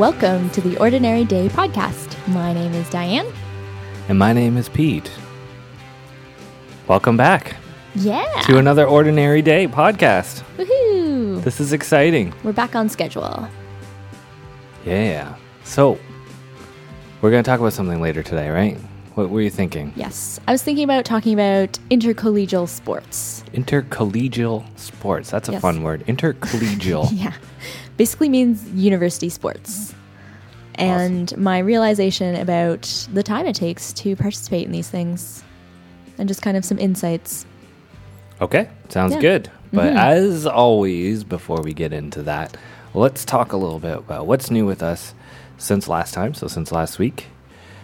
Welcome to the Ordinary Day podcast. My name is Diane. And my name is Pete. Welcome back Yeah. to another Ordinary Day podcast. Woohoo. This is exciting. We're back on schedule. Yeah. So, we're going to talk about something later today, right? What were you thinking? Yes. I was thinking about talking about intercollegial sports. Intercollegial sports. That's a Yes. fun word. Intercollegial. Yeah. Basically means university sports. And my realization about the time it takes to participate in these things and just kind of some insights. okay. Sounds Yeah. good. But Mhm. as always, before we get into that, let's talk a little bit about what's new with us since last time. So, since last week.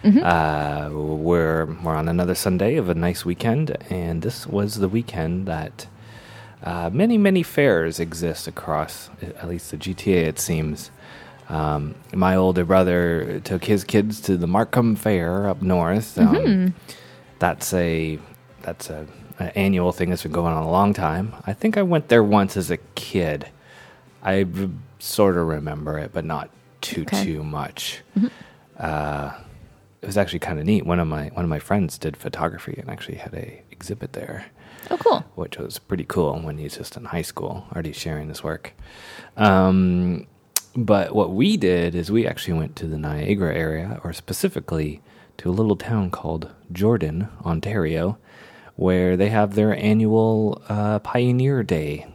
Mm-hmm. Uh, we're we're on another Sunday of a nice weekend, and this was the weekend that uh, many many fairs exist across at least the GTA. It seems. Um, my older brother took his kids to the Markham Fair up north. Um, Mm-hmm. That's a that's a, an annual thing that's been going on a long time. I think I went there once as a kid. I v- sort of remember it, but not too Okay. too much. Uh, it was actually kind of neat. One of my one of my friends did photography and actually had a exhibit there, Oh, cool. which was pretty cool. When he's just in high school, already sharing his work. Um, but what we did is we actually went to the Niagara area, or specifically to a little town called Jordan, Ontario, where they have their annual uh, Pioneer Day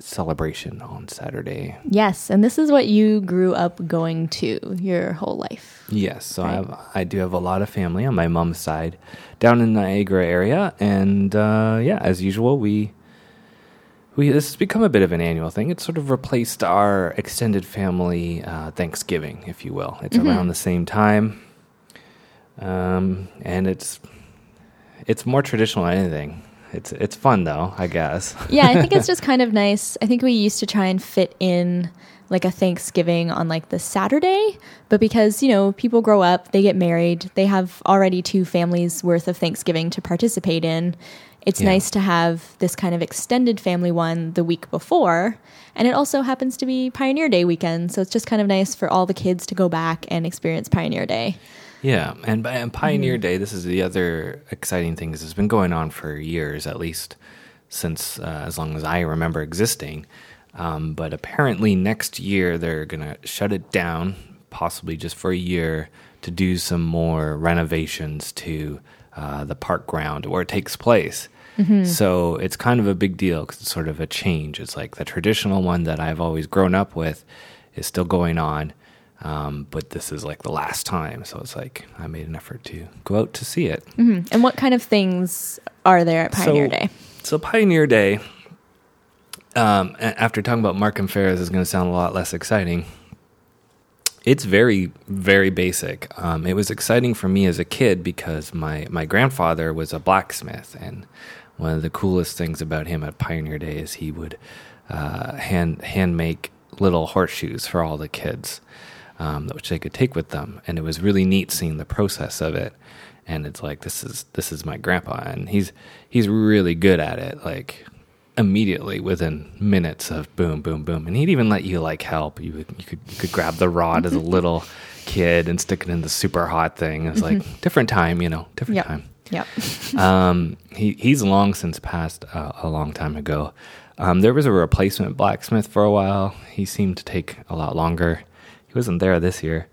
celebration on Saturday. Yes. And this is what you grew up going to your whole life. Yes, so I, have, I do have a lot of family on my mom's side down in the Niagara area, and uh, yeah, as usual, we we this has become a bit of an annual thing. It's sort of replaced our extended family uh, Thanksgiving, if you will. It's around the same time, um, and it's it's more traditional than anything. It's it's fun though, I guess. yeah, I think it's just kind of nice. I think we used to try and fit in like a Thanksgiving on like the Saturday, but because, you know, people grow up, they get married, they have already two families worth of Thanksgiving to participate in. It's Yeah. nice to have this kind of extended family one the week before. And it also happens to be Pioneer Day weekend. So it's just kind of nice for all the kids to go back and experience Pioneer Day. Yeah, and, and Pioneer Day. This is the other exciting thing. Is it's been going on for years, at least since uh, as long as I remember existing. Um, but apparently, next year they're gonna shut it down, possibly just for a year, to do some more renovations to uh, the park ground where it takes place. So it's kind of a big deal because it's sort of a change. It's like the traditional one that I've always grown up with is still going on. Um, but this is like the last time, so it's like I made an effort to go out to see it. Mhm. And what kind of things are there at Pioneer so, Day? So Pioneer Day. Um, after talking about Markham Ferris, is going to sound a lot less exciting. It's very, very basic. Um, it was exciting for me as a kid because my my grandfather was a blacksmith, and one of the coolest things about him at Pioneer Day is he would uh, hand hand make little horseshoes for all the kids, um, which they could take with them, and it was really neat seeing the process of it. And it's like this is this is my grandpa, and he's he's really good at it. Like immediately within minutes of boom, boom, boom, and he'd even let you like help. You would, you could you could grab the rod as a little kid and stick it in the super hot thing. It's like different time, you know, different Yep. time Yep. um, he he's long since passed uh, a long time ago. Um, there was a replacement blacksmith for a while. He seemed to take a lot longer. Wasn't there this year.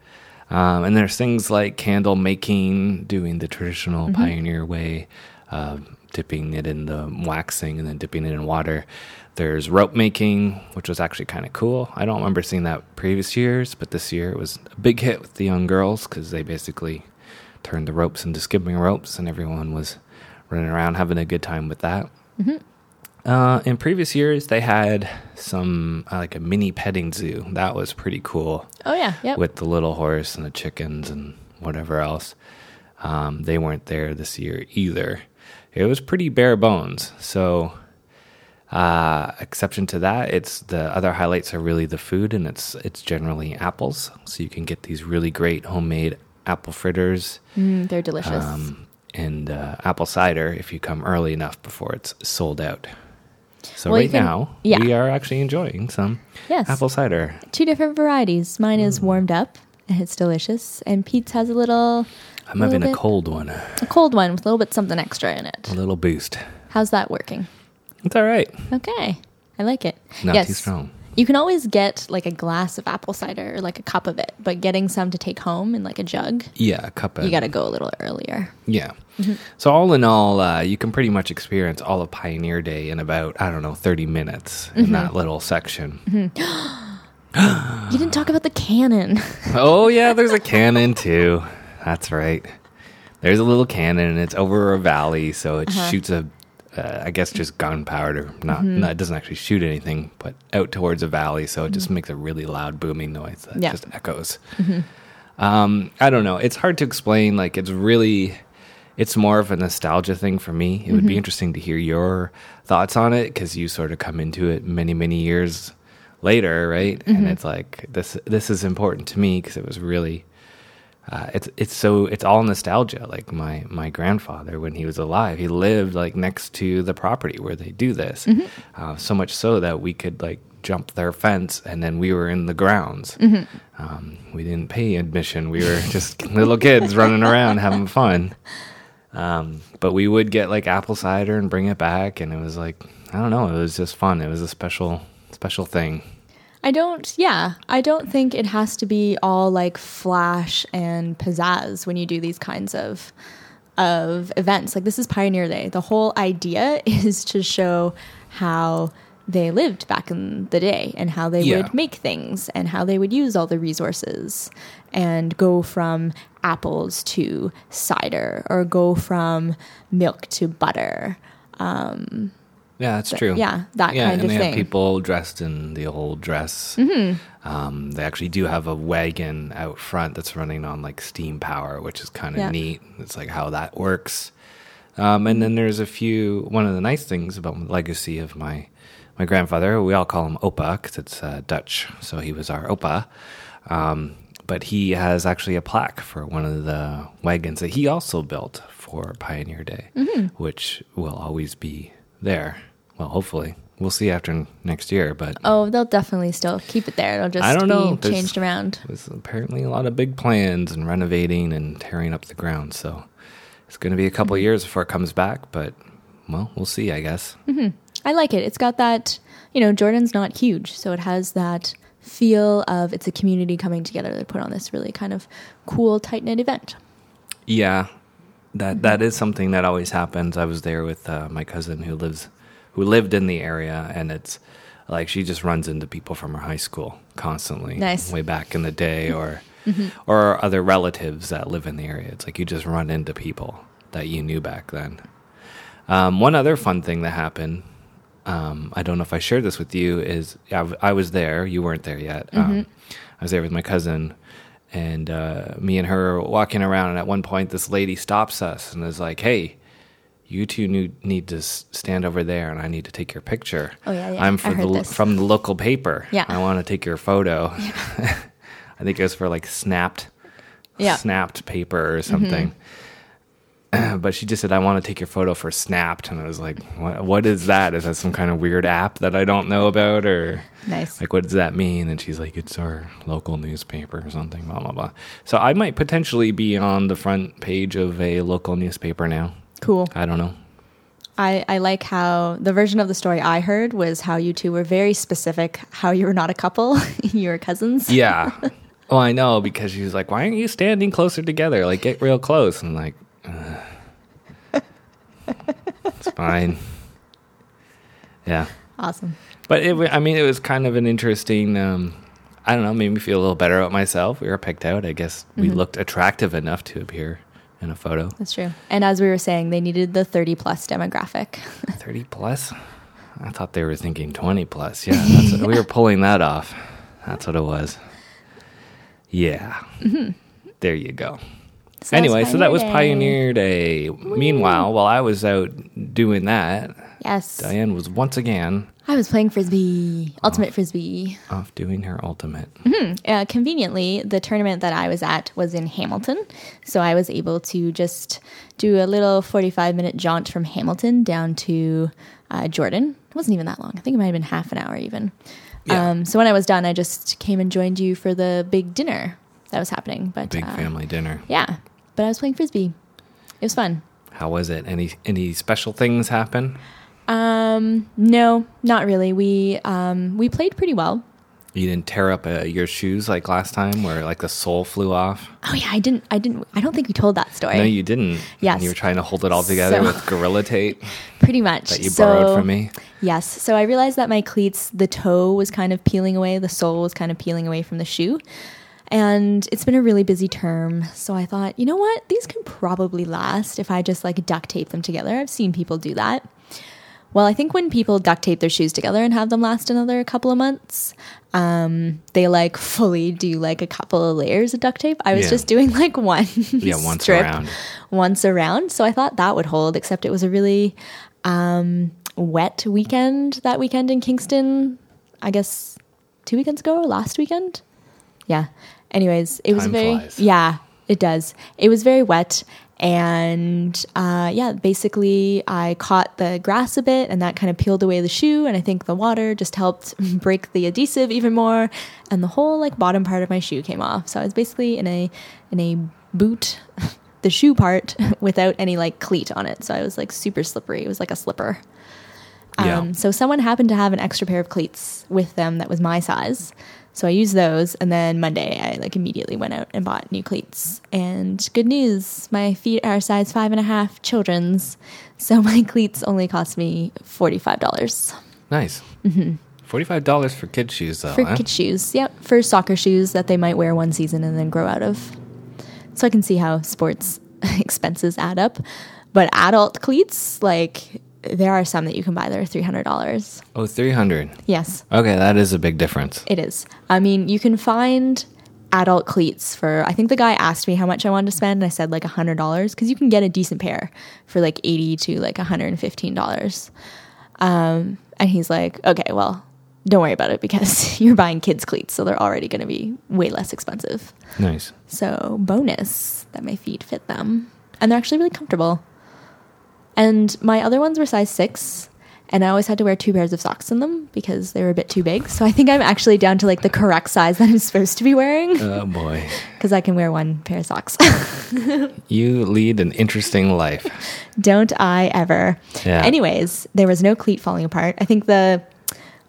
Um, and there's things like candle making, doing the traditional pioneer way, uh, dipping it in the waxing and then dipping it in water. There's rope making, which was actually kind of cool. I don't remember seeing that previous years, but this year it was a big hit with the young girls because they basically turned the ropes into skipping ropes, and everyone was running around having a good time with that. Uh, in previous years, they had some uh, like a mini petting zoo. That was pretty cool Oh, yeah. Yep. with the little horse and the chickens and whatever else. Um, they weren't there this year either. It was pretty bare bones. So, uh, exception to that, it's the other highlights are really the food, and it's it's generally apples. So you can get these really great homemade apple fritters Mm, they're delicious. um, and uh, apple cider if you come early enough before it's sold out. So Well, right can- now yeah. we are actually enjoying some yes. apple cider. Two different varieties. Mine is Hmm. warmed up, and it's delicious. And Pete's has a little, I'm having a cold one, a cold one with a little bit something extra in it. a little boost. How's that working? It's all right. Okay, I like it. Not too strong. You can always get like a glass of apple cider or like a cup of it, but getting some to take home in like a jug, Yeah, a cup of you got to go a little earlier. Yeah. Mm-hmm. So all in all, uh, you can pretty much experience all of Pioneer Day in about I don't know thirty minutes in that little section. You didn't talk about the cannon. oh yeah, there's a cannon too. That's right. There's a little cannon, and it's over a valley, so it Uh-huh. shoots a, uh, I guess just gunpowder. Not, Mm-hmm. no, it doesn't actually shoot anything, but out towards a valley, so it just makes a really loud booming noise that. Yeah. just echoes. Um, I don't know. It's hard to explain. Like it's really, it's more of a nostalgia thing for me. It would be interesting to hear your thoughts on it because you sort of come into it many, many years later, right? And it's like this. This is important to me because it was really. Uh, it's it's so it's all nostalgia. Like my my grandfather when he was alive, he lived like next to the property where they do this. Uh, so much so that we could like jump their fence, and then we were in the grounds. Um, we didn't pay admission. We were just little kids running around having fun. Um, but we would get like apple cider and bring it back, and it was like I don't know. It was just fun. It was a special special thing. I don't, yeah, I don't think it has to be all like flash and pizzazz when you do these kinds of of events. Like this is Pioneer Day. The whole idea is to show how they lived back in the day and how they Yeah. would make things and how they would use all the resources and go from apples to cider or go from milk to butter. Yeah, that's true. yeah, that yeah, kind and of they thing. have people dressed in the old dress. Um, they actually do have a wagon out front that's running on like steam power, which is kind of Yeah. neat. It's like how that works. Um, and then there's a few. One of the nice things about the legacy of my my grandfather, we all call him Opa because it's uh, Dutch, so he was our Opa. Um, but he has actually a plaque for one of the wagons that he also built for Pioneer Day, mm-hmm. which will always be there. Well, hopefully, we'll see after next year. But Oh, they'll definitely still keep it there. It'll just I don't know. be There's- changed around. there's apparently a lot of big plans and renovating and tearing up the ground. So it's going to be a couple mm-hmm. years before it comes back. But well, we'll see. I guess. Mm-hmm. I like it. It's got that, you know, Jordan's not huge, so it has that feel of it's a community coming together to put on this really kind of cool, tight knit event. Yeah, that that is something that always happens. I was there with uh, my cousin who lives who lived in the area, and it's like she just runs into people from her high school constantly. Nice. way back in the day, or or other relatives that live in the area. It's like you just run into people that you knew back then. Um, one other fun thing that happened. Um, I don't know if I shared this with you. Is I was there. You weren't there yet. Um, I was there with my cousin, and uh, me and her were walking around. And at one point, this lady stops us and is like, "Hey, you two need to stand over there, and I need to take your picture. Oh, yeah, yeah. I'm from the this. from the local paper. Yeah. I want to take your photo. Yeah. I think it was for like snapped, Yeah. Mm-hmm. snapped paper or something." but she just said, "I want to take your photo for Snapped," and I was like, "What? What is that? Is that some kind of weird app that I don't know about, or Nice. like what does that mean?" And she's like, "It's our local newspaper or something." Blah blah blah. So I might potentially be on the front page of a local newspaper now. Cool. I don't know. I, I like how the version of the story I heard was how you two were very specific how you were not a couple, you were cousins. Yeah. oh, I know because she was like, "Why aren't you standing closer together? Like, get real close." And like. "It's fine." Yeah. Awesome. But it, I mean, it was kind of an interesting. Um, I don't know, made me feel a little better about myself. We were picked out. I guess we looked attractive enough to appear in a photo. That's true. And as we were saying, they needed the 30 plus demographic. Thirty plus. I thought they were thinking twenty plus. Yeah, that's what, we were pulling that off. That's what it was. Yeah. There you go. So anyway, so that was Day. Pioneer Day. Meanwhile, while I was out doing that, Yes. Diane was once again I was playing frisbee, ultimate frisbee. off doing her ultimate. Uh, conveniently, the tournament that I was at was in Hamilton, so I was able to just do a little forty-five minute jaunt from Hamilton down to uh, Jordan. It wasn't even that long. I think it might have been half an hour even. Yeah. Um, so when I was done, I just came and joined you for the big dinner that was happening. But Big uh, family dinner. Yeah, but I was playing frisbee. It was fun. How was it? Any any special things happen? Um, no, not really. We um, we played pretty well. You didn't tear up uh, your shoes like last time, where like the sole flew off. Oh yeah, I didn't. I didn't. I don't think we told that story. No, you didn't. Yes. And you were trying to hold it all together So- with gorilla tape pretty much that you So- borrowed from me. Yes. So I realized that my cleats, the toe was kind of peeling away, the sole was kind of peeling away from the shoe. And it's been a really busy term. So I thought, you know what? These can probably last if I just like duct tape them together. I've seen people do that. Well, I think when people duct tape their shoes together and have them last another couple of months, um, they like fully do like a couple of layers of duct tape. I was Yeah. just doing like one Yeah, once strip around. once around. So I thought that would hold, except it was a really um, wet weekend that weekend in Kingston. I guess two weekends ago, last weekend. Yeah. Anyways, it was Time very flies. yeah, it does. It was very wet. And uh, yeah, basically, I caught the grass a bit, and that kind of peeled away the shoe. And I think the water just helped break the adhesive even more, and the whole like bottom part of my shoe came off. So I was basically in a in a boot, the shoe part without any like cleat on it. So I was like super slippery. It was like a slipper. Yeah. Um, so someone happened to have an extra pair of cleats with them that was my size. So I used those, and then Monday I like immediately went out and bought new cleats. And good news, my feet are size five and a half children's, so my cleats only cost me forty five dollars Nice. Mm-hmm. Forty-five dollars for kid shoes, though. for huh? kid shoes. Yep, for soccer shoes that they might wear one season and then grow out of. So I can see how sports expenses add up, but adult cleats like there are some that you can buy that are three hundred dollars. Oh, three hundred. Yes. Okay, that is a big difference. It is. I mean, you can find adult cleats for. I think the guy asked me how much I wanted to spend, and I said like a hundred dollars because you can get a decent pair for like eighty to like hundred and fifteen dollars. Um, and he's like, okay, well, don't worry about it because you're buying kids cleats, so they're already going to be way less expensive. Nice. So bonus that my feet fit them, and they're actually really comfortable. And my other ones were size six, and I always had to wear two pairs of socks in them because they were a bit too big. So I think I'm actually down to like the correct size that I'm supposed to be wearing Oh boy, because I can wear one pair of socks. you lead an interesting life. Don't I ever? Yeah. Anyways, there was no cleat falling apart. I think the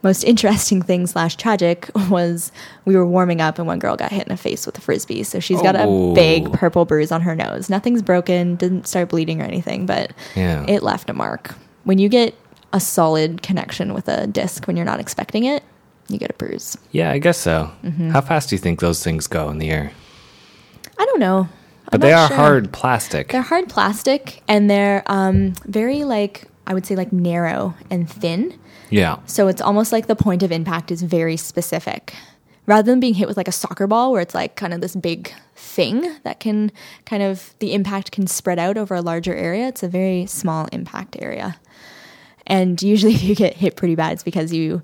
most interesting thing slash tragic was we were warming up and one girl got hit in the face with a frisbee. So she's got Oh. a big purple bruise on her nose. Nothing's broken, didn't start bleeding or anything, but Yeah. it left a mark. When you get a solid connection with a disc when you're not expecting it, you get a bruise. Yeah, I guess so. Mm-hmm. How fast do you think those things go in the air? I don't know. But I'm they are sure. hard plastic. They're hard plastic and they're um, very like I would say like narrow and thin. Yeah. So it's almost like the point of impact is very specific. Rather than being hit with like a soccer ball where it's like kind of this big thing that can kind of the impact can spread out over a larger area, it's a very small impact area. And usually if you get hit pretty bad it's because you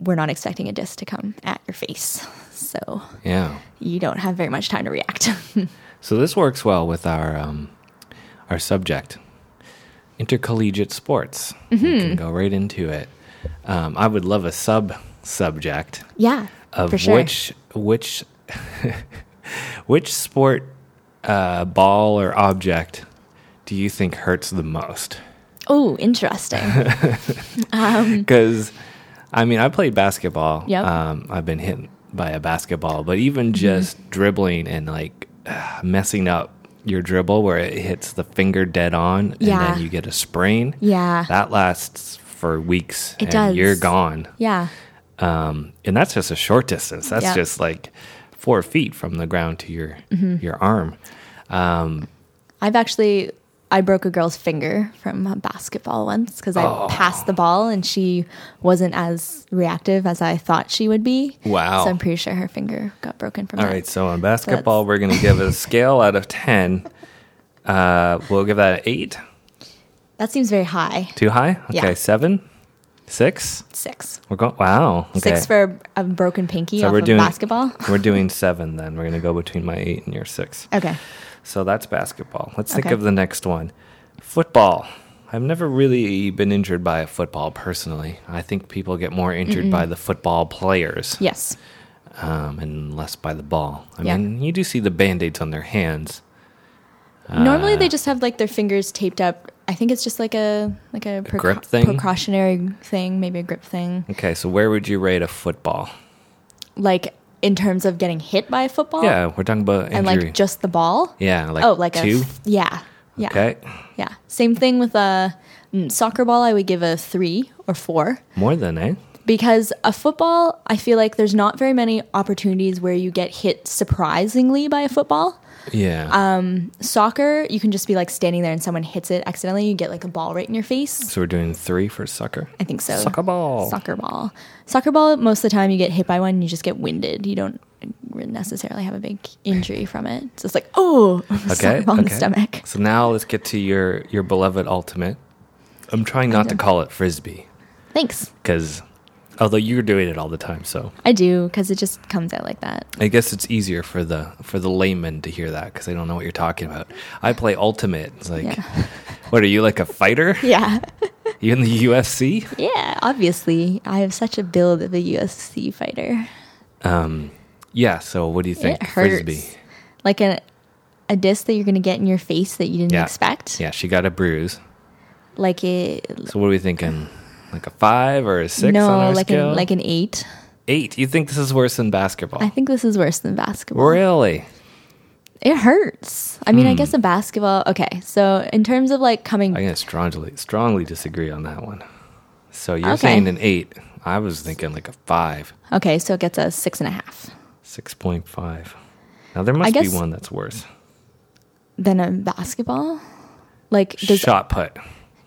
were not expecting a disc to come at your face. So Yeah. you don't have very much time to react. So this works well with our um, our subject, intercollegiate sports. Mm-hmm. can go right into it. Um, I would love a sub subject yeah. of for sure. which which which sport uh, ball or object do you think hurts the most? Oh, interesting. Because I mean, I played basketball. Yep. Um, I've been hit by a basketball, but even just dribbling and like messing up your dribble where it hits the finger dead on, and then you get a sprain. Yeah. That lasts for weeks, It and does. you're gone. yeah. Um, and that's just a short distance. That's Yep. just like four feet from the ground to your Mm-hmm. your arm. Um, I've actually I broke a girl's finger from a basketball once because I Oh. passed the ball and she wasn't as reactive as I thought she would be. Wow. So I'm pretty sure her finger got broken from All that. right, so on basketball, we're going to give it a scale out of 10. Uh, we'll give that an 8. That seems very high. Too high? Yeah. Okay, 7? 6? Six. We're going, wow. Okay. Six for a broken pinky so off we're of doing basketball. We're doing 7 then. We're going to go between my 8 and your 6. Okay. So that's basketball. Let's think of the next one. Football. I've never really been injured by a football personally. I think people get more injured by the football players. Yes. um, and less by the ball. I Yeah. mean, you do see the band aids on their hands. Normally, Uh, they just have like their fingers taped up. I think it's just like a like a, precau- grip thing? precautionary thing, maybe a grip thing. Okay, so where would you rate a football? Like in terms of getting hit by a football, Yeah, we're talking about and like just the ball. yeah, like oh, like two. a yeah, yeah, Okay, yeah. Same thing with a mm, soccer ball. I would give a three or four. more than eh? because a football, I feel like there's not very many opportunities where you get hit surprisingly by a football. Yeah. Um, Soccer, you can just be like standing there and someone hits it accidentally, you get like a ball right in your face. so we're doing three for soccer. I think so. Soccer ball. Soccer ball. Soccer ball, most of the time you get hit by one, you just get winded. You don't necessarily have a big injury from it. So it's like, oh, Okay. in the stomach. So now let's get to your your beloved ultimate. I'm trying not to call it frisbee Thanks. because although you're doing it all the time, so I do because it just comes out like that. I guess it's easier for the for the layman to hear that because they don't know what you're talking about. I play ultimate. It's like, Yeah. what are you like a fighter? Yeah. You in the UFC? Yeah. Obviously, I have such a build of a UFC fighter. Um, yeah. So what do you think? It hurts. Frisbee. Like a a disc that you're gonna get in your face that you didn't Yeah. expect. Yeah, she got a bruise. Like it. So what are we thinking? Like a five or a six no, on our like scale? an like an eight. Eight. You think this is worse than basketball? I think this is worse than basketball. really? It hurts. I mean, I Hmm. guess a basketball. Okay, so in terms of like coming, I'm gonna strongly strongly disagree on that one. So you're Okay. saying an eight. I was thinking like a five. okay, so it gets a six and a half. Six point five. Now there must be one that's worse. than a basketball, like does Shot put.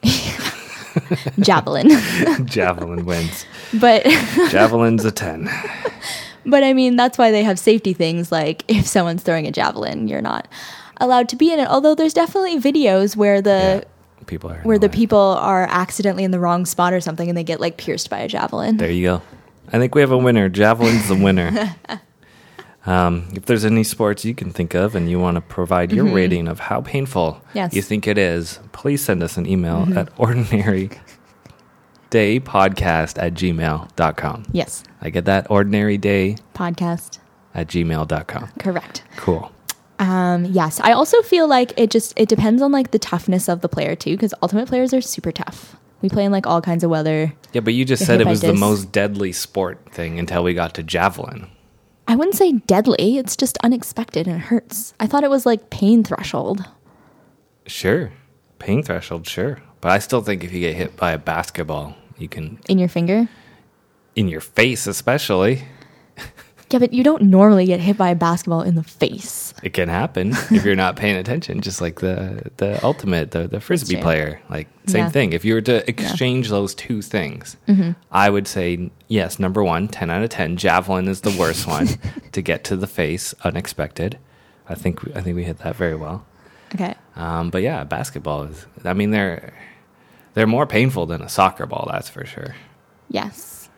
javelin, Javelin wins. but Javelin's a ten. but I mean that's why they have safety things. Like if someone's throwing a javelin, you're not allowed to be in it. Although there's definitely videos where the Yeah, people are where the annoyed. people are accidentally in the wrong spot or something and they get like pierced by a javelin. There you go. I think we have a winner. Javelin's the winner. Um, if there's any sports you can think of and you want to provide your rating of how painful. Yes. You think it is, please send us an email at ordinary daypodcast at gmail.com. Yes, I get that ordinary day podcast. at gmail.com. Correct. Cool. Um, yes, I also feel like it just it depends on like the toughness of the player too, because ultimate players are super tough. We play in like all kinds of weather. Yeah, but you just said it was the most deadly sport thing until we got to javelin. I wouldn't say deadly. It's just unexpected and it hurts. I thought it was like pain threshold. Sure. Pain threshold, sure. But I still think if you get hit by a basketball, you can, in your finger. in your face especially, Yeah, but you don't normally get hit by a basketball in the face. it can happen if you're not paying attention. Just like the the ultimate, the the frisbee player, like same Yeah. thing. If you were to exchange those two things, Mm-hmm. I would say yes. Number one, 10 out of ten. Javelin is the worst one to get to the face unexpected. I think I think we hit that very well. Okay. Um, but yeah, basketball is. I mean, they're they're more painful than a soccer ball. That's for sure. Yes.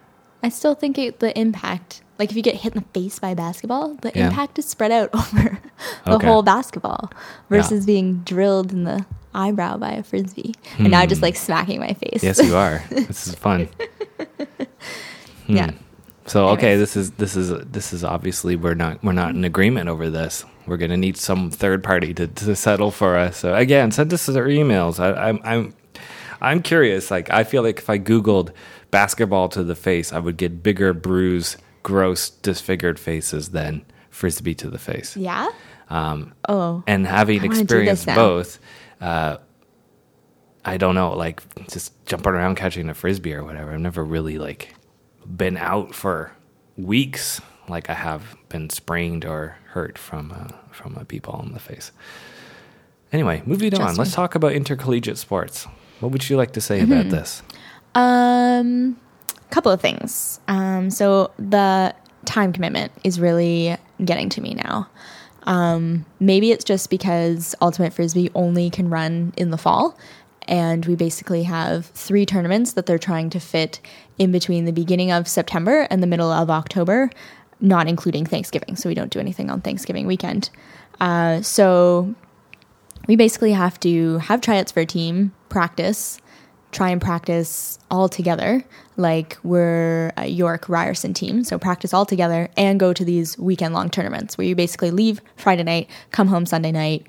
I still think it, the impact, like if you get hit in the face by a basketball, the Yeah. impact is spread out over the Okay. whole basketball Yeah. versus being drilled in the eyebrow by a frisbee. And now I'm just like smacking my face. Hmm. Yes, you are. this is fun. Hmm. Yeah. So okay, this is this is this is obviously we're not we're not in agreement over this. We're gonna need some third party to, to settle for us. So again, send us our emails. I, I'm I'm I'm curious. Like I feel like if I Googled basketball to the face, I would get bigger, bruised, gross, disfigured faces than frisbee to the face. Yeah? Um, Oh. and having I wanna do experienced both, uh, I don't know, like just jumping around catching a frisbee or whatever. I've never really like been out for weeks like I have been sprained or hurt from uh, from a b-ball in the face. Anyway, moving on. Let's talk about intercollegiate sports. What would you like to say Mm-hmm. about this? Um, couple of things. Um, so the time commitment is really getting to me now. Um, maybe it's just because Ultimate Frisbee only can run in the fall, and we basically have three tournaments that they're trying to fit in between the beginning of September and the middle of October, not including Thanksgiving. So we don't do anything on Thanksgiving weekend. Uh, so we basically have to have tryouts for a team, practice, try and practice all together. Like we're a York Ryerson team, so practice all together and go to these weekend long tournaments where you basically leave Friday night, come home Sunday night.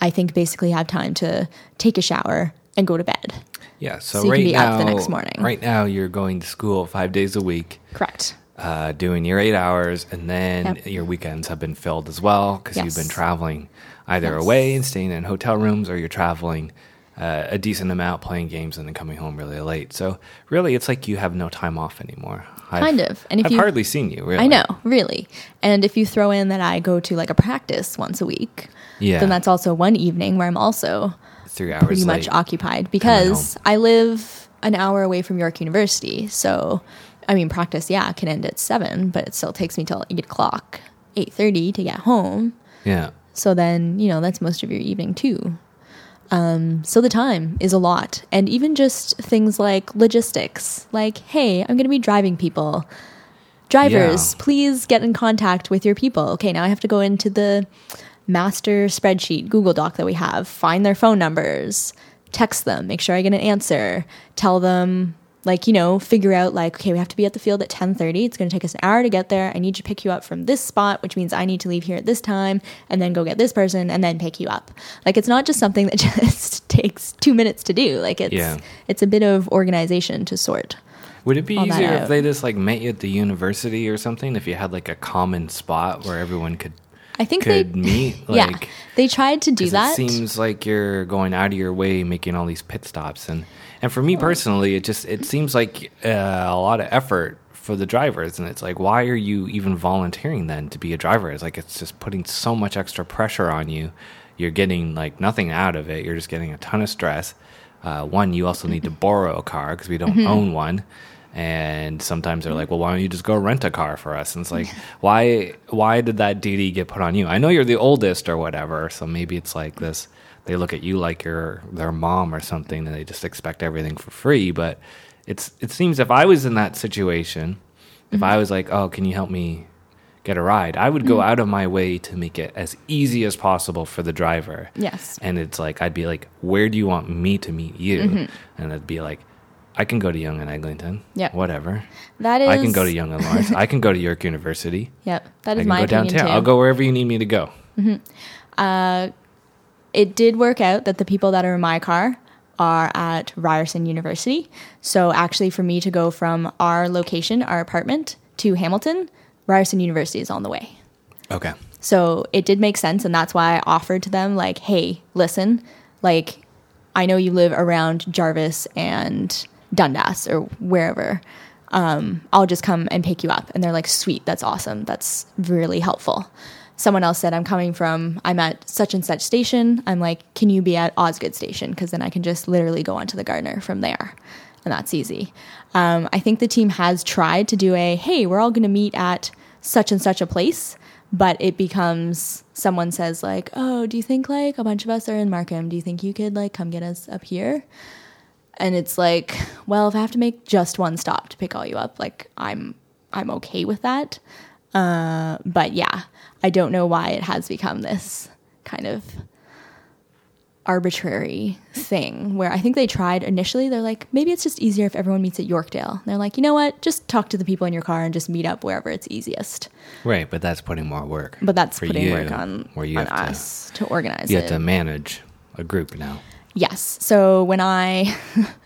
I think basically have time to take a shower and go to bed. Yeah. So, So right now, up the next morning. right now you're going to school five days a week, Correct. uh, doing your eight hours, and then Yep. your weekends have been filled as well because you've been traveling either Yes. away and staying in hotel rooms, or you're traveling uh, a decent amount, playing games, and then coming home really late. So really, it's like you have no time off anymore. I've- Kind of. And if I've you- hardly seen you. Really, I know, really. And if you throw in that I go to like a practice once a week, Yeah. then that's also one evening where I'm also three hours pretty much occupied because I live an hour away from York University. So, I mean, practice, yeah, can end at seven, but it still takes me till eight o'clock, eight thirty to get home. yeah. So then, you know, that's most of your evening too. Um, so the time is a lot. And even just things like logistics, like, hey, I'm going to be driving people. Drivers, Yeah. please get in contact with your people. Okay, now I have to go into the master spreadsheet, Google Doc that we have, find their phone numbers, text them, make sure I get an answer, tell them like, you know, figure out like, okay, we have to be at the field at 10:30. It's going to take us an hour to get there. I need to pick you up from this spot, which means I need to leave here at this time and then go get this person and then pick you up. Like it's not just something that just takes 2 minutes to do. Like it's Yeah. it's a bit of organization to sort. Would it be easier if they just like met you at the university or something? If you had like a common spot where everyone could I think could they meet, yeah, they tried to do that. It seems like you're going out of your way making all these pit stops, and and for me personally, it just it seems like uh, a lot of effort for the drivers, and it's like, why are you even volunteering then to be a driver? It's like it's just putting so much extra pressure on you. You're getting like nothing out of it. You're just getting a ton of stress. Uh, one, you also need to borrow a car because we don't Mm-hmm. own one. And sometimes they're like, "Well, why don't you just go rent a car for us?" And it's like, why? Why did that duty get put on you? I know you're the oldest or whatever, so maybe it's like this. They look at you like you're their mom or something, and they just expect everything for free. But it's it seems if I was in that situation, if mm-hmm. I was like, "Oh, can you help me get a ride?" I would go mm-hmm. out of my way to make it as easy as possible for the driver. Yes. And it's like I'd be like, "Where do you want me to meet you?" Mm-hmm. And it'd be like, "I can go to Yonge and Eglinton. Yeah. whatever. That is I can go to Yonge and Lawrence. I can go to York University. Yep. That I can my go downtown. too. I'll go wherever you need me to go." Uh, it did work out that the people that are in my car are at Ryerson University. So actually, for me to go from our location, our apartment, to Hamilton, Ryerson University is on the way. Okay. So it did make sense, and that's why I offered to them, like, hey, listen, like, I know you live around Jarvis and Dundas or wherever. Um, I'll just come and pick you up. And they're like, sweet, that's awesome. That's really helpful. Someone else said, I'm coming from, I'm at such and such station. I'm like, can you be at Osgoode station? Because then I can just literally go onto the Gardiner from there. And that's easy. Um, I think the team has tried to do a, hey, we're all going to meet at such and such a place but it becomes someone says like oh do you think like a bunch of us are in markham do you think you could like come get us up here and it's like well if i have to make just one stop to pick all you up like i'm i'm okay with that uh, but yeah i don't know why it has become this kind of arbitrary thing where I think they tried initially. They're like, maybe it's just easier if everyone meets at Yorkdale. And they're like, you know what? Just talk to the people in your car and just meet up wherever it's easiest. Right, but that's putting more work. But that's putting you, work on, where you on have us to, organize to you it. have to manage a group now. Yes. So when I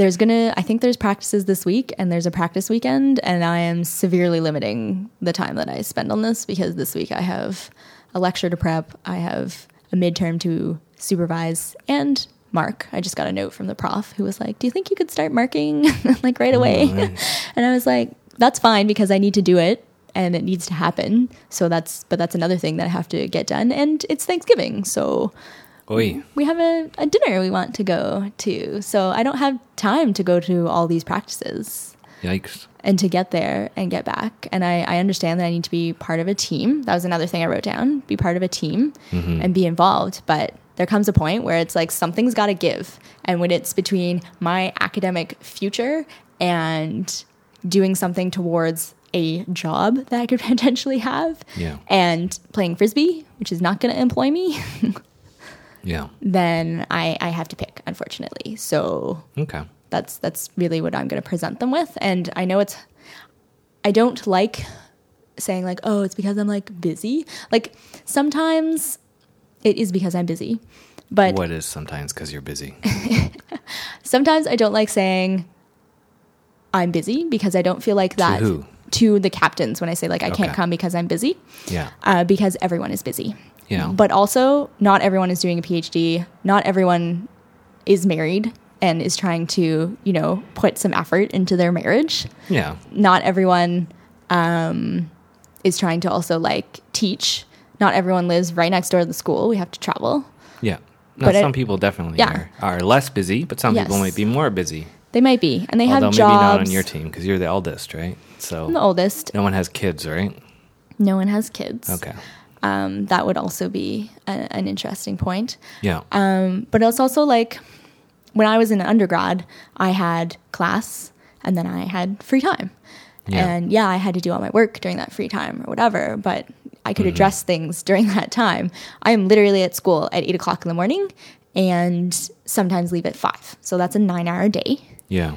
there's gonna I think there's practices this week and there's a practice weekend and I am severely limiting the time that I spend on this because this week I have a lecture to prep, I have a midterm to supervise and mark. I just got a note from the prof who was like, "Do you think you could start marking like right away?" Oh, and I was like, "That's fine because I need to do it." And it needs to happen. So that's, but that's another thing that I have to get done. And it's Thanksgiving. So Oi, we have a, a dinner we want to go to. So I don't have time to go to all these practices yikes! and to get there and get back. And I, I understand that I need to be part of a team. That was another thing I wrote down be part of a team mm-hmm. and be involved. But there comes a point where it's like something's got to give. And when it's between my academic future and doing something towards a job that I could potentially have Yeah. and playing frisbee, which is not going to employ me. Yeah. then I, I have to pick, unfortunately. So Okay. that's that's really what I'm going to present them with. And I know it's I don't like saying like, oh, it's because I'm like busy. Like sometimes it is because I'm busy, but What is sometimes because you're busy? sometimes I don't like saying I'm busy because I don't feel like that who? to the captains when I say like I can't come because I'm busy. Yeah. uh, because everyone is busy. Yeah. But also, not everyone is doing a PhD. Not everyone is married and is trying to, you know, put some effort into their marriage. Yeah. Not everyone um, is trying to also like teach. Not everyone lives right next door to the school. We have to travel. Yeah. No, But some people definitely Yeah. are, are less busy, but some people might be more busy. They might be, and they Although have jobs. Although maybe not on your team because you're the eldest, right? So I'm the oldest. no one has kids, right? No one has kids. Okay. Um, that would also be a, an interesting point. Yeah. Um, but it's also like when I was in undergrad, I had class and then I had free time. Yeah. And yeah, I had to do all my work during that free time or whatever, but I could address things during that time. I am literally at school at eight o'clock in the morning and sometimes leave at five. So that's a nine hour day. yeah.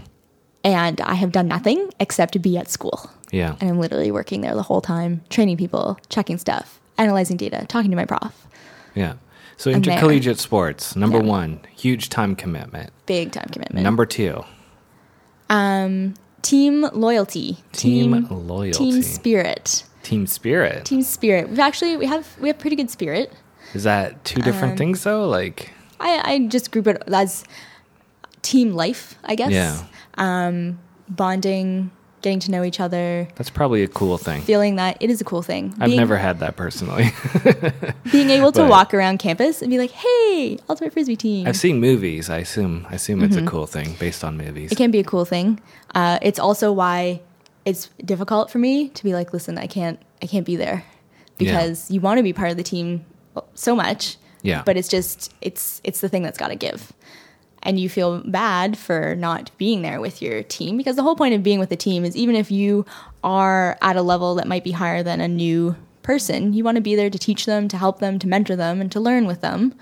And I have done nothing except to be at school. Yeah. And I'm literally working there the whole time, training people, checking stuff, analyzing data, talking to my prof. Yeah. So I'm there. intercollegiate sports, number Yeah. one, huge time commitment. Big time commitment. Number two, Um, team loyalty, Team loyalty. team spirit, team spirit. team spirit. We've actually we have we have pretty good spirit. Is that two different Um, things though? Like, I I just group it as team life, I guess. Yeah. Um, bonding, getting to know each other, that's probably a cool thing. feeling that it is a cool thing. I've Being- never had that personally. being able to but- walk around campus and be like, "Hey, ultimate frisbee team." I've seen movies. I assume. I assume it's a cool thing based on movies. Mm-hmm. it can be a cool thing. Uh, it's also why it's difficult for me to be like, listen, I can't, I can't be there because you want to be part of the team so much. Yeah. But it's just, it's, it's the thing that's got to give, and you feel bad for not being there with your team because the whole point of being with a team is even if you are at a level that might be higher than a new person, you want to be there to teach them, to help them, to mentor them, and to learn with them,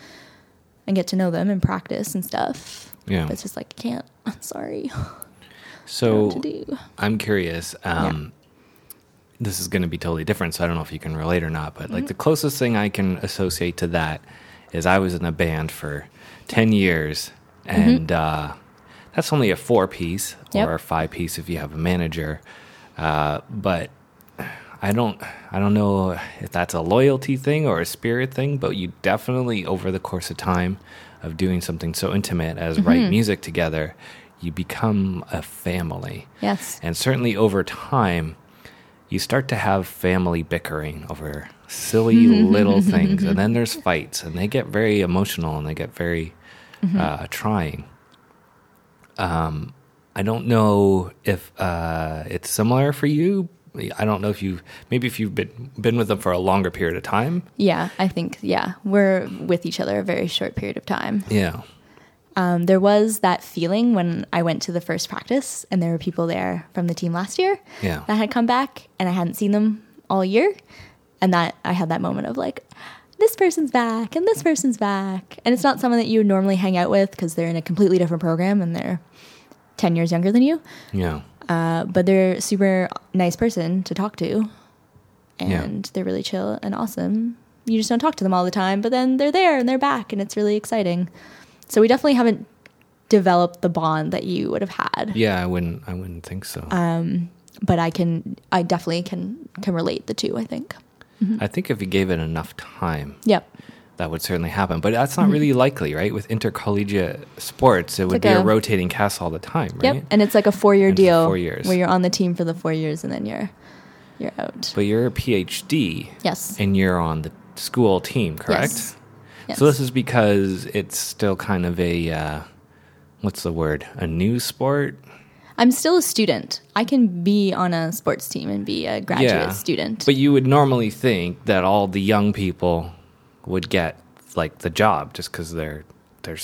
and get to know them and practice and stuff. Yeah. But it's just like I can't. I'm sorry. So to do. I'm curious. Um, This is going to be totally different, so I don't know if you can relate or not. But Mm-hmm. like the closest thing I can associate to that is I was in a band for ten years, and uh, that's only a four piece Mm-hmm. Yep. or a five piece if you have a manager. Uh, but I don't I don't know if that's a loyalty thing or a spirit thing, but you definitely over the course of time of doing something so intimate as Mm-hmm. write music together, you become a family. Yes. And certainly over time, you start to have family bickering over silly little things. And then there's fights, and they get very emotional and they get very uh, trying. Um, I don't know if uh, it's similar for you. I don't know if you maybe if you've been been with them for a longer period of time. Yeah, I think yeah, we're with each other a very short period of time. Yeah. Um, there was that feeling when I went to the first practice, and there were people there from the team last year Yeah. that had come back, and I hadn't seen them all year, and that I had that moment of like, this person's back, and this person's back, and it's not someone that you would normally hang out with because they're in a completely different program and they're ten years younger than you. Yeah. Uh, but they're a super nice person to talk to, Yeah. and they're really chill and awesome. You just don't talk to them all the time, but then they're there and they're back, and it's really exciting. So we definitely haven't developed the bond that you would have had, Yeah, I wouldn't I wouldn't think so. but I can, I definitely can can relate the two. I think. I think if you gave it enough time, Yep. that would certainly happen. But that's not really likely, right? With intercollegiate sports, it would like be a, a- rotating cast all the time, right? Yep. And it's like a four year And deal four years. where you're on the team for the four years and then you're you're out. But you're a PhD Yes. and you're on the school team, correct? Yes. Yes. So this is because it's still kind of a uh, what's the word? A new sport? I'm still a student. I can be on a sports team and be a graduate Yeah. student. But you would normally think that all the young people would get like the job just because they're they're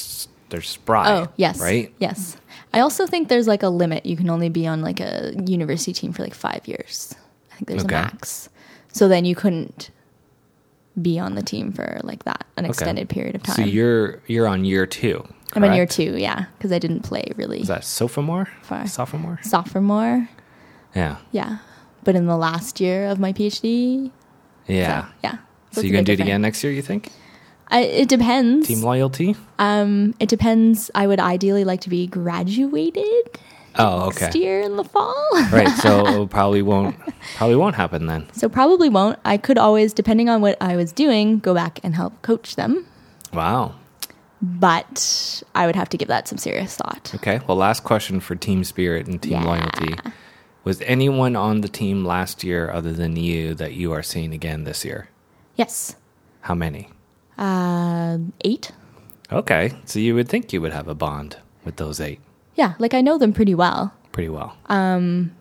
they're spry. Oh, yes. right. Yes. I also think there's like a limit. You can only be on like a university team for like five years. I think there's Okay. a max. So then you couldn't be on the team for like that an extended period of time. So you're you're on year two. I'm in year two, yeah, because I didn't play really Is that sophomore? Far. Sophomore? sophomore, Yeah. yeah. But in the last year of my PhD, Yeah. so, yeah. So, it's you're gonna do it again next year? You think? I, it depends. Team loyalty? Um, it depends. I would ideally like to be graduated Oh, next okay. year in the fall. right. So it probably won't probably won't happen then. so probably won't. I could always, depending on what I was doing, go back and help coach them. Wow. But I would have to give that some serious thought. Okay. Well, last question for team spirit and team Yeah. loyalty. Was anyone on the team last year other than you that you are seeing again this year? Yes. How many? Uh, eight. Okay. So you would think you would have a bond with those eight Yeah, like I know them pretty well, pretty well. Um,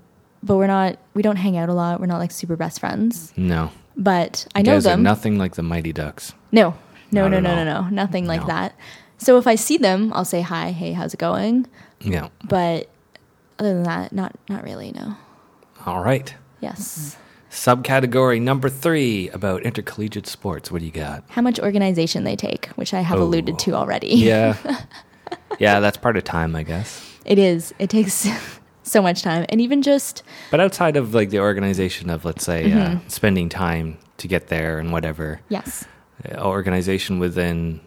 but we're not. We don't hang out a lot. We're not like super best friends. no. But I You know them. nothing like the Mighty Ducks. no, no, Not no, no, no, no, nothing like No. that. So if I see them, I'll say hi. Hey, how's it going? Yeah. But other than that, not not really. No. All right. Yes. Subcategory number three about intercollegiate sports. What do you got? How much organization they take, which I have Oh. alluded to already. Yeah. yeah, that's part of time, I guess. It is. It takes so much time, and even just But outside of like the organization of, let's say, uh, Mm-hmm. spending time to get there and whatever, yes, uh, organization within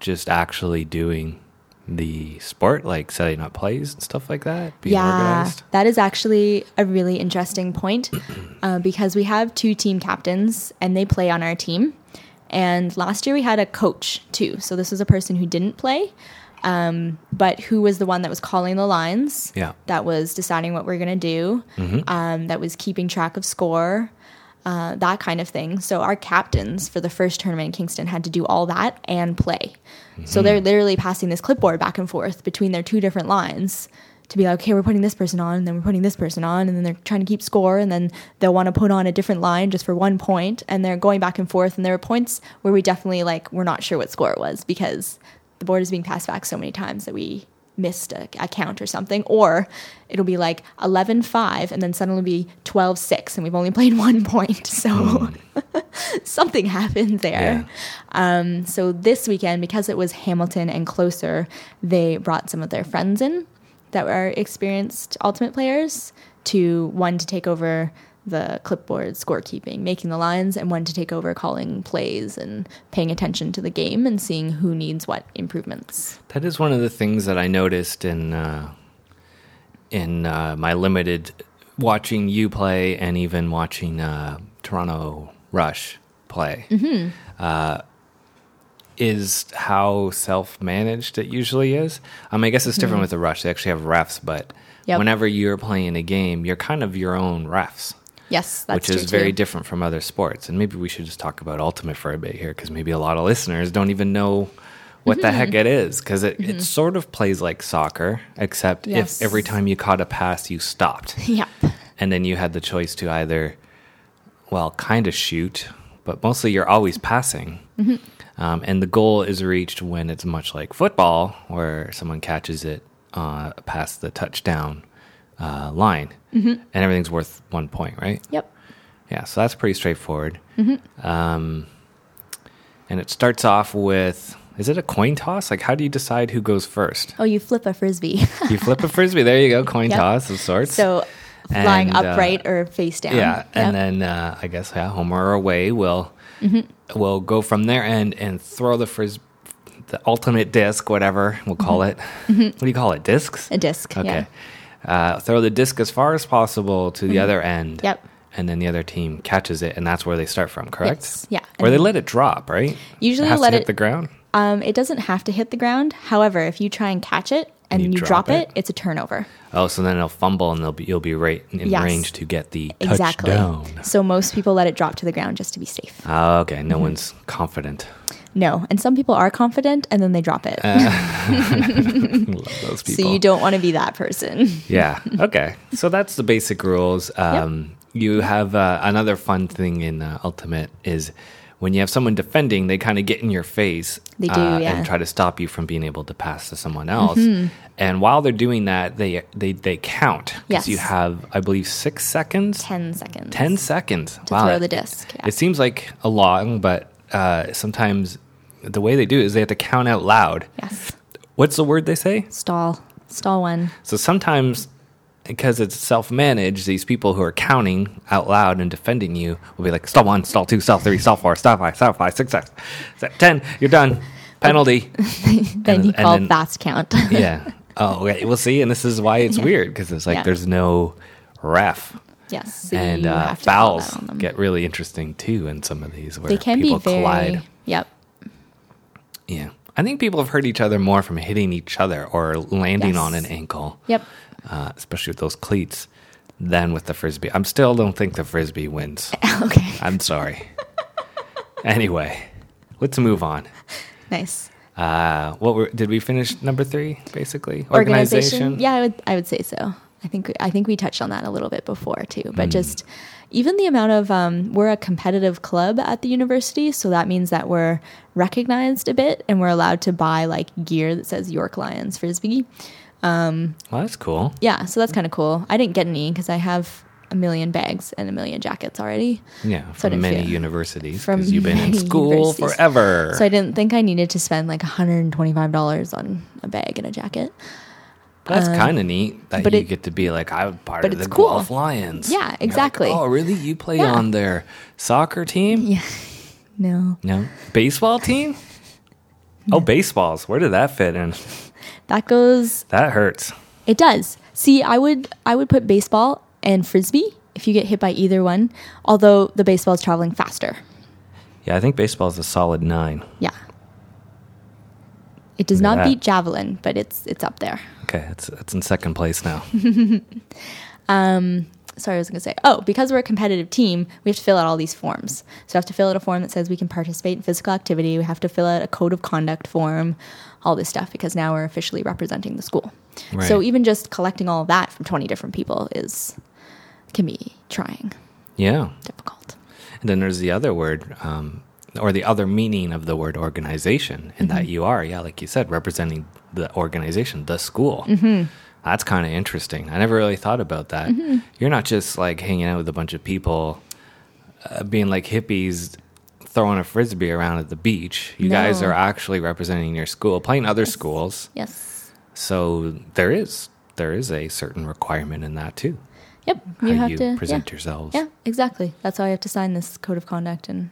just actually doing the sport, like setting up plays and stuff like that, being yeah, organized. that is actually a really interesting point uh, because we have two team captains and they play on our team. And last year we had a coach too. So this was a person who didn't play, um, but who was the one that was calling the lines. Yeah. That was deciding what we're going to do. Um, that was keeping track of score. Uh, that kind of thing. So our captains for the first tournament in Kingston had to do all that and play. So they're literally passing this clipboard back and forth between their two different lines to be like, okay, we're putting this person on, and then we're putting this person on, and then they're trying to keep score, and then they'll want to put on a different line just for one point, and they're going back and forth. And there were points where we definitely like we're not sure what score it was because the board is being passed back so many times that we missed a, a count or something, or it'll be like 11-5 and then suddenly be 12-6 and we've only played one point. So something happened there. Um, so this weekend, because it was Hamilton and closer, they brought some of their friends in that are experienced ultimate players to one to take over the clipboard scorekeeping, making the lines, and when to take over calling plays and paying attention to the game and seeing who needs what improvements. That is one of the things that I noticed in uh, in uh, my limited watching you play and even watching uh, Toronto Rush play. Mm-hmm. Uh, is how self managed it usually is. Um, I guess it's different with the Rush. They actually have refs, but Mm-hmm. Yep. whenever you're playing a game, you're kind of your own refs. Yes, that's which is very too. different from other sports. And maybe we should just talk about Ultimate for a bit here because maybe a lot of listeners don't even know what the Mm-hmm. heck it is because it, it sort of plays like soccer, except Yes. if every time you caught a pass, you stopped. Yep. and then you had the choice to either, well, kind of shoot, but mostly you're always passing. Mm-hmm. Um, and the goal is reached when it's much like football, where someone catches it uh, past the touchdown uh, line, Mm-hmm. and everything's worth one point, right? Yep. Yeah, so that's pretty straightforward. Mm-hmm. Um, and it starts off with is it a coin toss? Like, how do you decide who goes first? Oh, you flip a frisbee. You flip a frisbee. There you go, coin Yep. toss of sorts. so flying And, uh, upright or face down. yeah, Yep. and then uh, I guess yeah, home or away will Mm-hmm. will go from there and and throw the fris the ultimate disc, whatever we'll call it. What do you call it? Discs. Mm-hmm. a disc. Okay. Yeah. Uh, throw the disc as far as possible to the other end. Yep. And then the other team catches it, and that's where they start from. Correct. Yes. Yeah. Or they let it drop, right? Usually it let to hit it- the ground. Um, it doesn't have to hit the ground. However, if you try and catch it and you you, drop drop, it, it? it's a turnover. Oh, so then it'll fumble, and they'll be, you'll be right in Yes. range to get the Exactly. touchdown. So most people let it drop to the ground just to be safe. Oh, okay. No one's confident. No, and some people are confident and then they drop it. Love those people. so you don't want to be that person. Yeah. Okay. So that's the basic rules. Um, You have uh, another fun thing in uh, Ultimate is when you have someone defending, they kind of get in your face. They do, uh, yeah. And try to stop you from being able to pass to someone else. And while they're doing that, they they they count because Yes. you have, I believe, six seconds. 10 seconds. 10 seconds To throw the disc. Yeah. It seems like a long, but uh, sometimes the way they do it is they have to count out loud. Yes. What's the word they say? Stall. Stall one. So sometimes, because it's self managed, these people who are counting out loud and defending you will be like, stall one, stall two, stall three, stall four, stall five, stall five, six, six, seven, ten, you're done. Penalty. Then And- you call then- fast count. yeah. Oh, okay. We'll see. And this is why it's Yeah. weird because it's like Yeah. there's no ref. yes. So and uh, have to call fouls that on them. get really interesting too in some of these where they can be people very. collide. Yep. Yeah. I think people have hurt each other more from hitting each other or landing Yes. on an ankle. Yep. Uh, especially with those cleats, than with the frisbee. I'm still don't think the frisbee wins. okay. I'm sorry. anyway, let's move on. Nice. Uh, what were, did we finish number three? Basically, organization. Yeah, I would I would say so. I think I think we touched on that a little bit before too. But just even the amount of um, we're a competitive club at the university, so that means that we're recognized a bit and we're allowed to buy like gear that says York Lions Frisbee. Um, well, that's cool. Yeah, so that's kind of cool. I didn't get any because I have a million bags and a million jackets already. Yeah, So from didn't many feel- universities from because you've been in school forever. So I didn't think I needed to spend like $125 on a bag and a jacket. That's um, kind of neat that but you it- get to be like I'm part but of the cool. Guelph Lions. Yeah, you're like, exactly. oh, really? You play Yeah. on their soccer team? Yeah. No. No, baseball team. Oh, baseballs. Where did that fit in? That goes That hurts. It does. See, I would I would put baseball and frisbee if you get hit by either one. Although the baseball is traveling faster. Yeah, I think baseball is a solid nine. Yeah. It does not that. beat javelin, but it's it's up there. Okay, it's it's in second place now. Um, Sorry, I was going to say. Oh, because we're a competitive team, we have to fill out all these forms. So we have to fill out a form that says we can participate in physical activity. We have to fill out a code of conduct form, all this stuff because now we're officially representing the school. So even just collecting all of that from 20 different people is can be trying, Yeah, difficult. and then there's the other word, um, or the other meaning of the word organization, in Mm-hmm. that you are, yeah, like you said, representing the organization, the school. Mm-hmm. That's kind of interesting. I never really thought about that. Mm-hmm. You're not just like hanging out with a bunch of people, uh, being like hippies. Throwing a frisbee around at the beach. You guys are actually representing your school, playing other schools. Yes. So there is there is a certain requirement in that too. Yep. How You have you to present yeah. yourselves. Yeah, exactly. That's why you have to sign this code of conduct and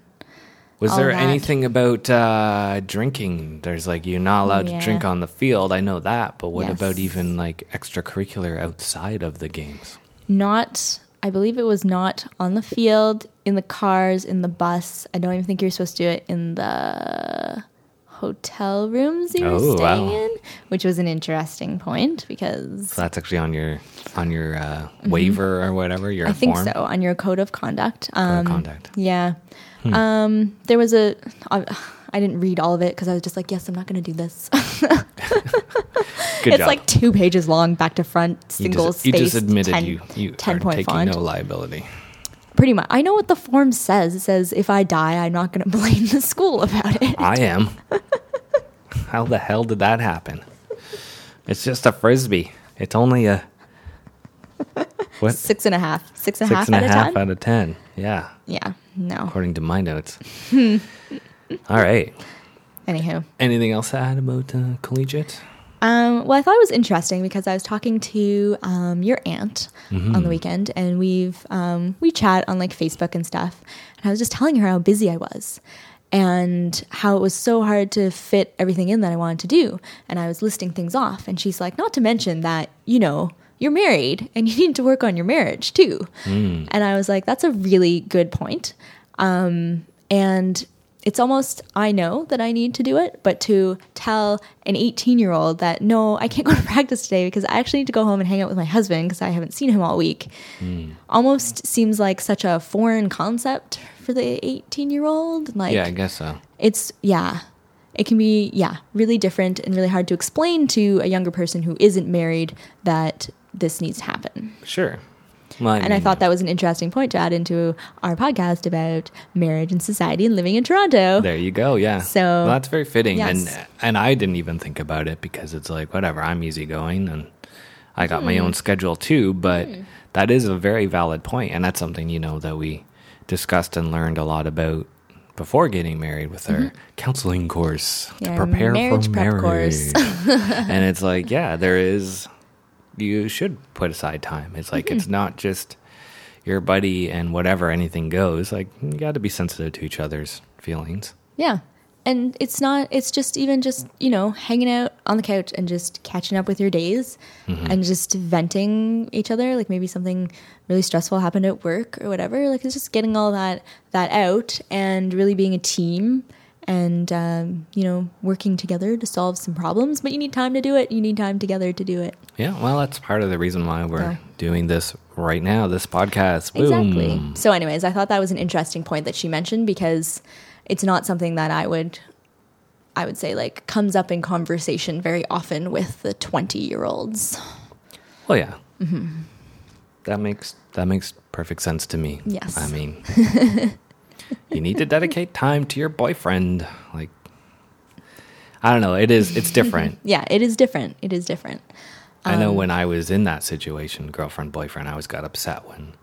Was there that. anything about uh, drinking? There's like you're not allowed Yeah. to drink on the field. I know that, but what Yes. about even like extracurricular outside of the games? not I believe it was not on the field, in the cars, in the bus. I don't even think you're supposed to do it in the hotel rooms you were Oh, staying wow. in, which was an interesting point because So that's actually on your on your uh, waiver or whatever. Your Mm-hmm. I think so on your code of conduct. Code of Um, conduct. Yeah. Um, there was a. I, I didn't read all of it because I was just like, yes, I'm not going to do this. Good it's job. like two pages long, back to front, single you just, you just admitted 10, you you 10 are point taking font. no liability. Pretty much. I know what the form says. It says if I die, I'm not going to blame the school about it. I am. How the hell did that happen? It's just a frisbee. It's only a what Six and a half. Six and a six half and out half ten. out of ten. Yeah, Yeah. No. according to my notes. All right. Anywho. Anything else to add about uh, collegiate? Um, well, I thought it was interesting because I was talking to um, your aunt Mm-hmm. on the weekend, and we've um, we chat on like Facebook and stuff. And I was just telling her how busy I was, and how it was so hard to fit everything in that I wanted to do. And I was listing things off, and she's like, "Not to mention that you know you're married and you need to work on your marriage too." Mm. And I was like, "That's a really good point." Um, and it's almost I know that I need to do it, but to tell an 18 year old that no, I can't go to practice today because I actually need to go home and hang out with my husband because I haven't seen him all week, almost seems like such a foreign concept for the 18 year old. Like, yeah, I guess so. it's yeah, it can be yeah really different and really hard to explain to a younger person who isn't married that this needs to happen. Sure. Well, And I thought that was an interesting point to add into our podcast about marriage and society and living in Toronto. There you go. Yeah. So, Well, that's very fitting, yes. and and I didn't even think about it because it's like whatever. I'm easygoing, and I got my Hmm. own schedule too. But that is a very valid point, and that's something you know that we discussed and learned a lot about before getting married with our counseling course to Mm-hmm. Yeah, our prepare marriage for prep marriage. course. and it's like, yeah, there is. You should put aside time. It's like Mm-hmm. it's not just your buddy and whatever anything goes. Like you got to be sensitive to each other's feelings. Yeah. And it's not, it's just even just, you know, hanging out on the couch and just catching up with your days and just venting each other. Like maybe something really stressful happened at work or whatever. Like it's just getting all that, that out and really being a team and, um, you know, working together to solve some problems. But you need time to do it. You need time together to do it. Yeah, well, that's part of the reason why we're Yeah. doing this right now. This podcast. Boom. Exactly. So, anyways, I thought that was an interesting point that she mentioned because it's not something that I would, I would say, like comes up in conversation very often with the twenty-year-olds. Well, yeah. That makes that makes perfect sense to me. Yes. I mean, you need to dedicate time to your boyfriend. Like, I don't know. It is. It's different. Yeah, it is different. It is different. I Um, know when I was in that situation, girlfriend, boyfriend, I always got upset when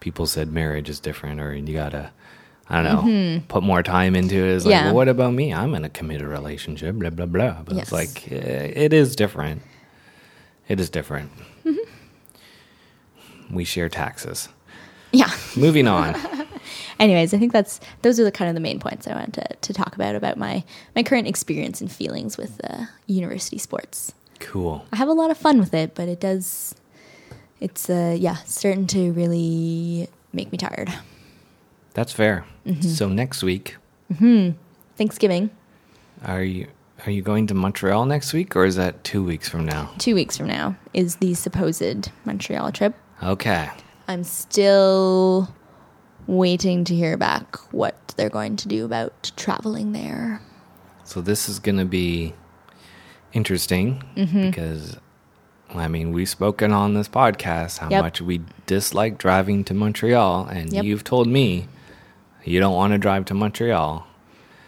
people said marriage is different or you gotta, I don't know, put more time into it. It's like. Yeah. well, what about me? I'm in a committed relationship, blah, blah, blah. But Yes. it's like, eh, it is different. It is different. Mm-hmm. We share taxes. Yeah. Moving on. Anyways, I think that's those are the kind of the main points I wanted to, to talk about about my my current experience and feelings with uh, university sports. cool. I have a lot of fun with it, but it does. It's uh yeah starting to really make me tired. That's fair. Mm-hmm. So next week, Thanksgiving, are you are you going to Montreal next week or is that two weeks from now? two weeks from now, is the supposed Montreal trip. Okay. I'm still waiting to hear back what they're going to do about traveling there. So this is going to be interesting Mm-hmm. because, I mean, we've spoken on this podcast how Yep. much we dislike driving to Montreal, and Yep. you've told me you don't want to drive to Montreal,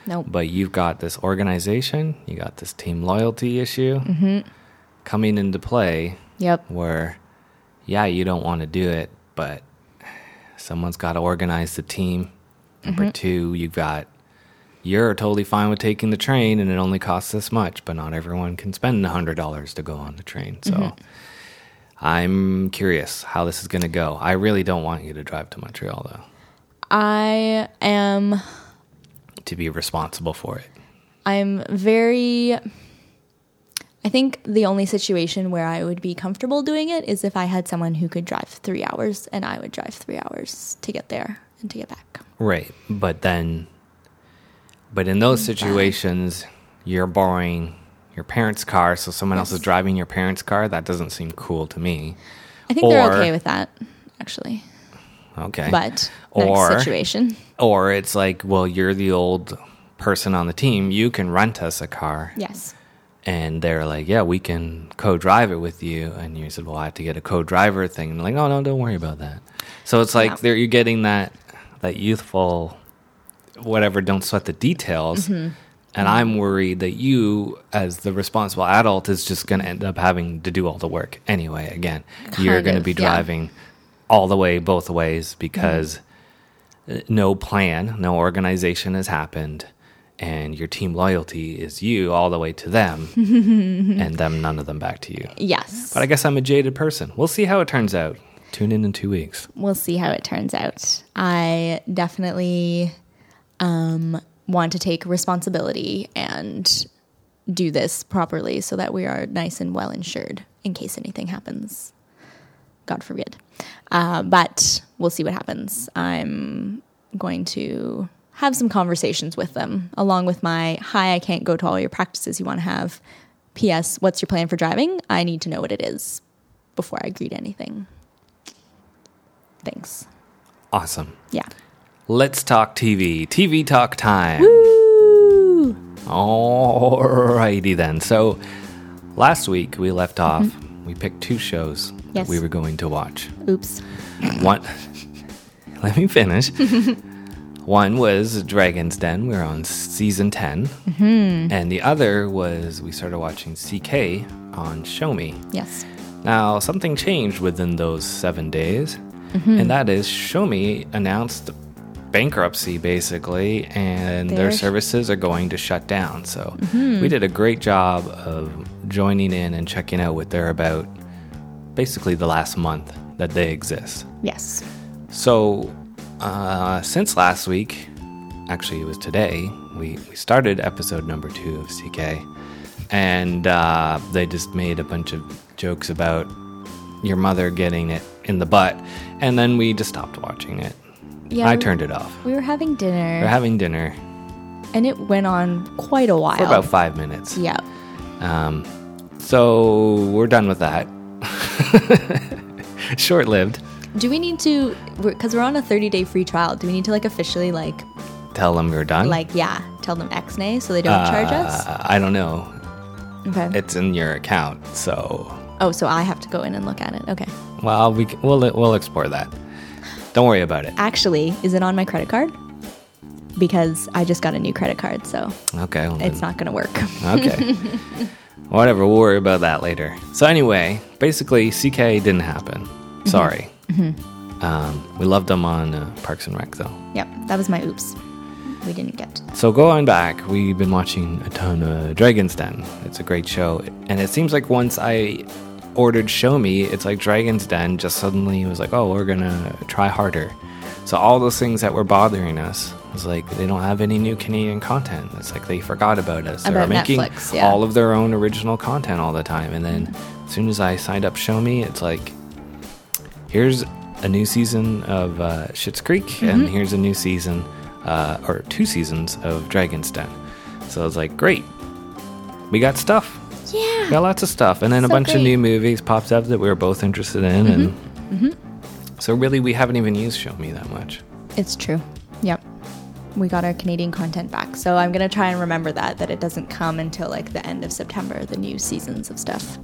Nope. but you've got this organization, you got this team loyalty issue Mm-hmm. coming into play Yep. where, yeah, you don't want to do it, but someone's got to organize the team. Number Mm-hmm. two, you've got you're totally fine with taking the train and it only costs this much, but not everyone can spend a hundred dollars to go on the train. So Mm-hmm. I'm curious how this is going to go. I really don't want you to drive to Montreal though, I am to be responsible for it. I'm very I think the only situation where I would be comfortable doing it is if I had someone who could drive 3 hours and I would drive 3 hours to get there and to get back. Right. But then, but in those situations, you're borrowing your parents' car, so someone else is driving your parents' car. That doesn't seem cool to me. I think they're okay with that actually. Okay. But Or- situation. or it's like, well, you're the old person on the team. You can rent us a car. Yes. And they're like, yeah, we can co drive it with you. And you said, well, I have to get a co driver thing. And like, no, no, don't worry about that. So it's like Yeah. there you're getting that that youthful whatever, don't sweat the details. Mm-hmm. And I'm worried that you, as the responsible adult, is just going to end up having to do all the work anyway. Again, you're going to be yeah. Mm-hmm. driving all the way, both ways, because uh, no plan, no organization has happened. And your team loyalty is you all the way to them, and them, none of them back to you. Yes. But I guess I'm a jaded person. We'll see how it turns out. Tune in in two weeks. we'll see how it turns out. I definitely um, want to take responsibility and do this properly so that we are nice and well insured in case anything happens. God forbid. Uh, but we'll see what happens. I'm going to have some conversations with them along with my hi, I can't go to all your practices you want to have. P.S. What's your plan for driving? I need to know what it is before I agree to anything. Thanks. Awesome. Yeah. Let's talk TV. TV talk time. Woo! Alrighty then. So last week we left off. We picked two shows Mm-hmm. Yes. that we were going to watch. Oops. One. Let me finish. One was Dragon's Den. We were on season 10. Mm-hmm. And the other was we started watching CK on shomi. Yes. Now, something changed within those seven days, Mm-hmm. and that is shomi announced bankruptcy basically, and their They're- services are going to shut down. So we did a great job of joining in and checking out what they're about basically the last month that they exist. Yes. So, uh, since last week, actually, it was today, we, we started episode number two of CK, and uh, they just made a bunch of jokes about your mother getting it in the butt, and then we just stopped watching it. Yeah. I we- turned it off. We were having dinner, We're having dinner and it went on quite a while. for about five minutes. yeah. Um, so, we're done with that. Short lived. Do we need to? Because we're, on a 30 day free trial. Do we need to like officially like Tell them we're done. like yeah tell them X nay so they don't charge us? Uh, I don't know. Okay. It's in your account, so oh, so I have to go in and look at it. Okay. Well, we we'll we'll explore that. Don't worry about it. Actually, is it on my credit card? Because I just got a new credit card, so Okay. well it's not going to work. Okay. Whatever. We'll worry about that later. So anyway, basically, CK didn't happen. Mm-hmm. Um, we loved them on uh, Parks and Rec, though. yep, that was my oops. We didn't get. So going back, we've been watching a ton of Dragon's Den. It's a great show, and it seems like once I ordered shomi, it's like Dragon's Den just suddenly was like, oh, we're gonna try harder. So all those things that were bothering us was like they don't have any new Canadian content. It's like they forgot about us. They're making Netflix, yeah. all of their own original content all the time, and then as soon as I signed up shomi, it's like here's a new season of uh, Schitt's Creek, Mm-hmm. and here's a new season, uh, or two seasons of Dragon's Den. So I was like, great, we got stuff. Yeah. We got lots of stuff, and then a bunch of great. Mm-hmm. new movies popped up that we were both interested in, and so really, we haven't even used shomi that much. It's true. Yep. We got our Canadian content back. So I'm going to try and remember that that it doesn't come until like the end of September, the new seasons of stuff.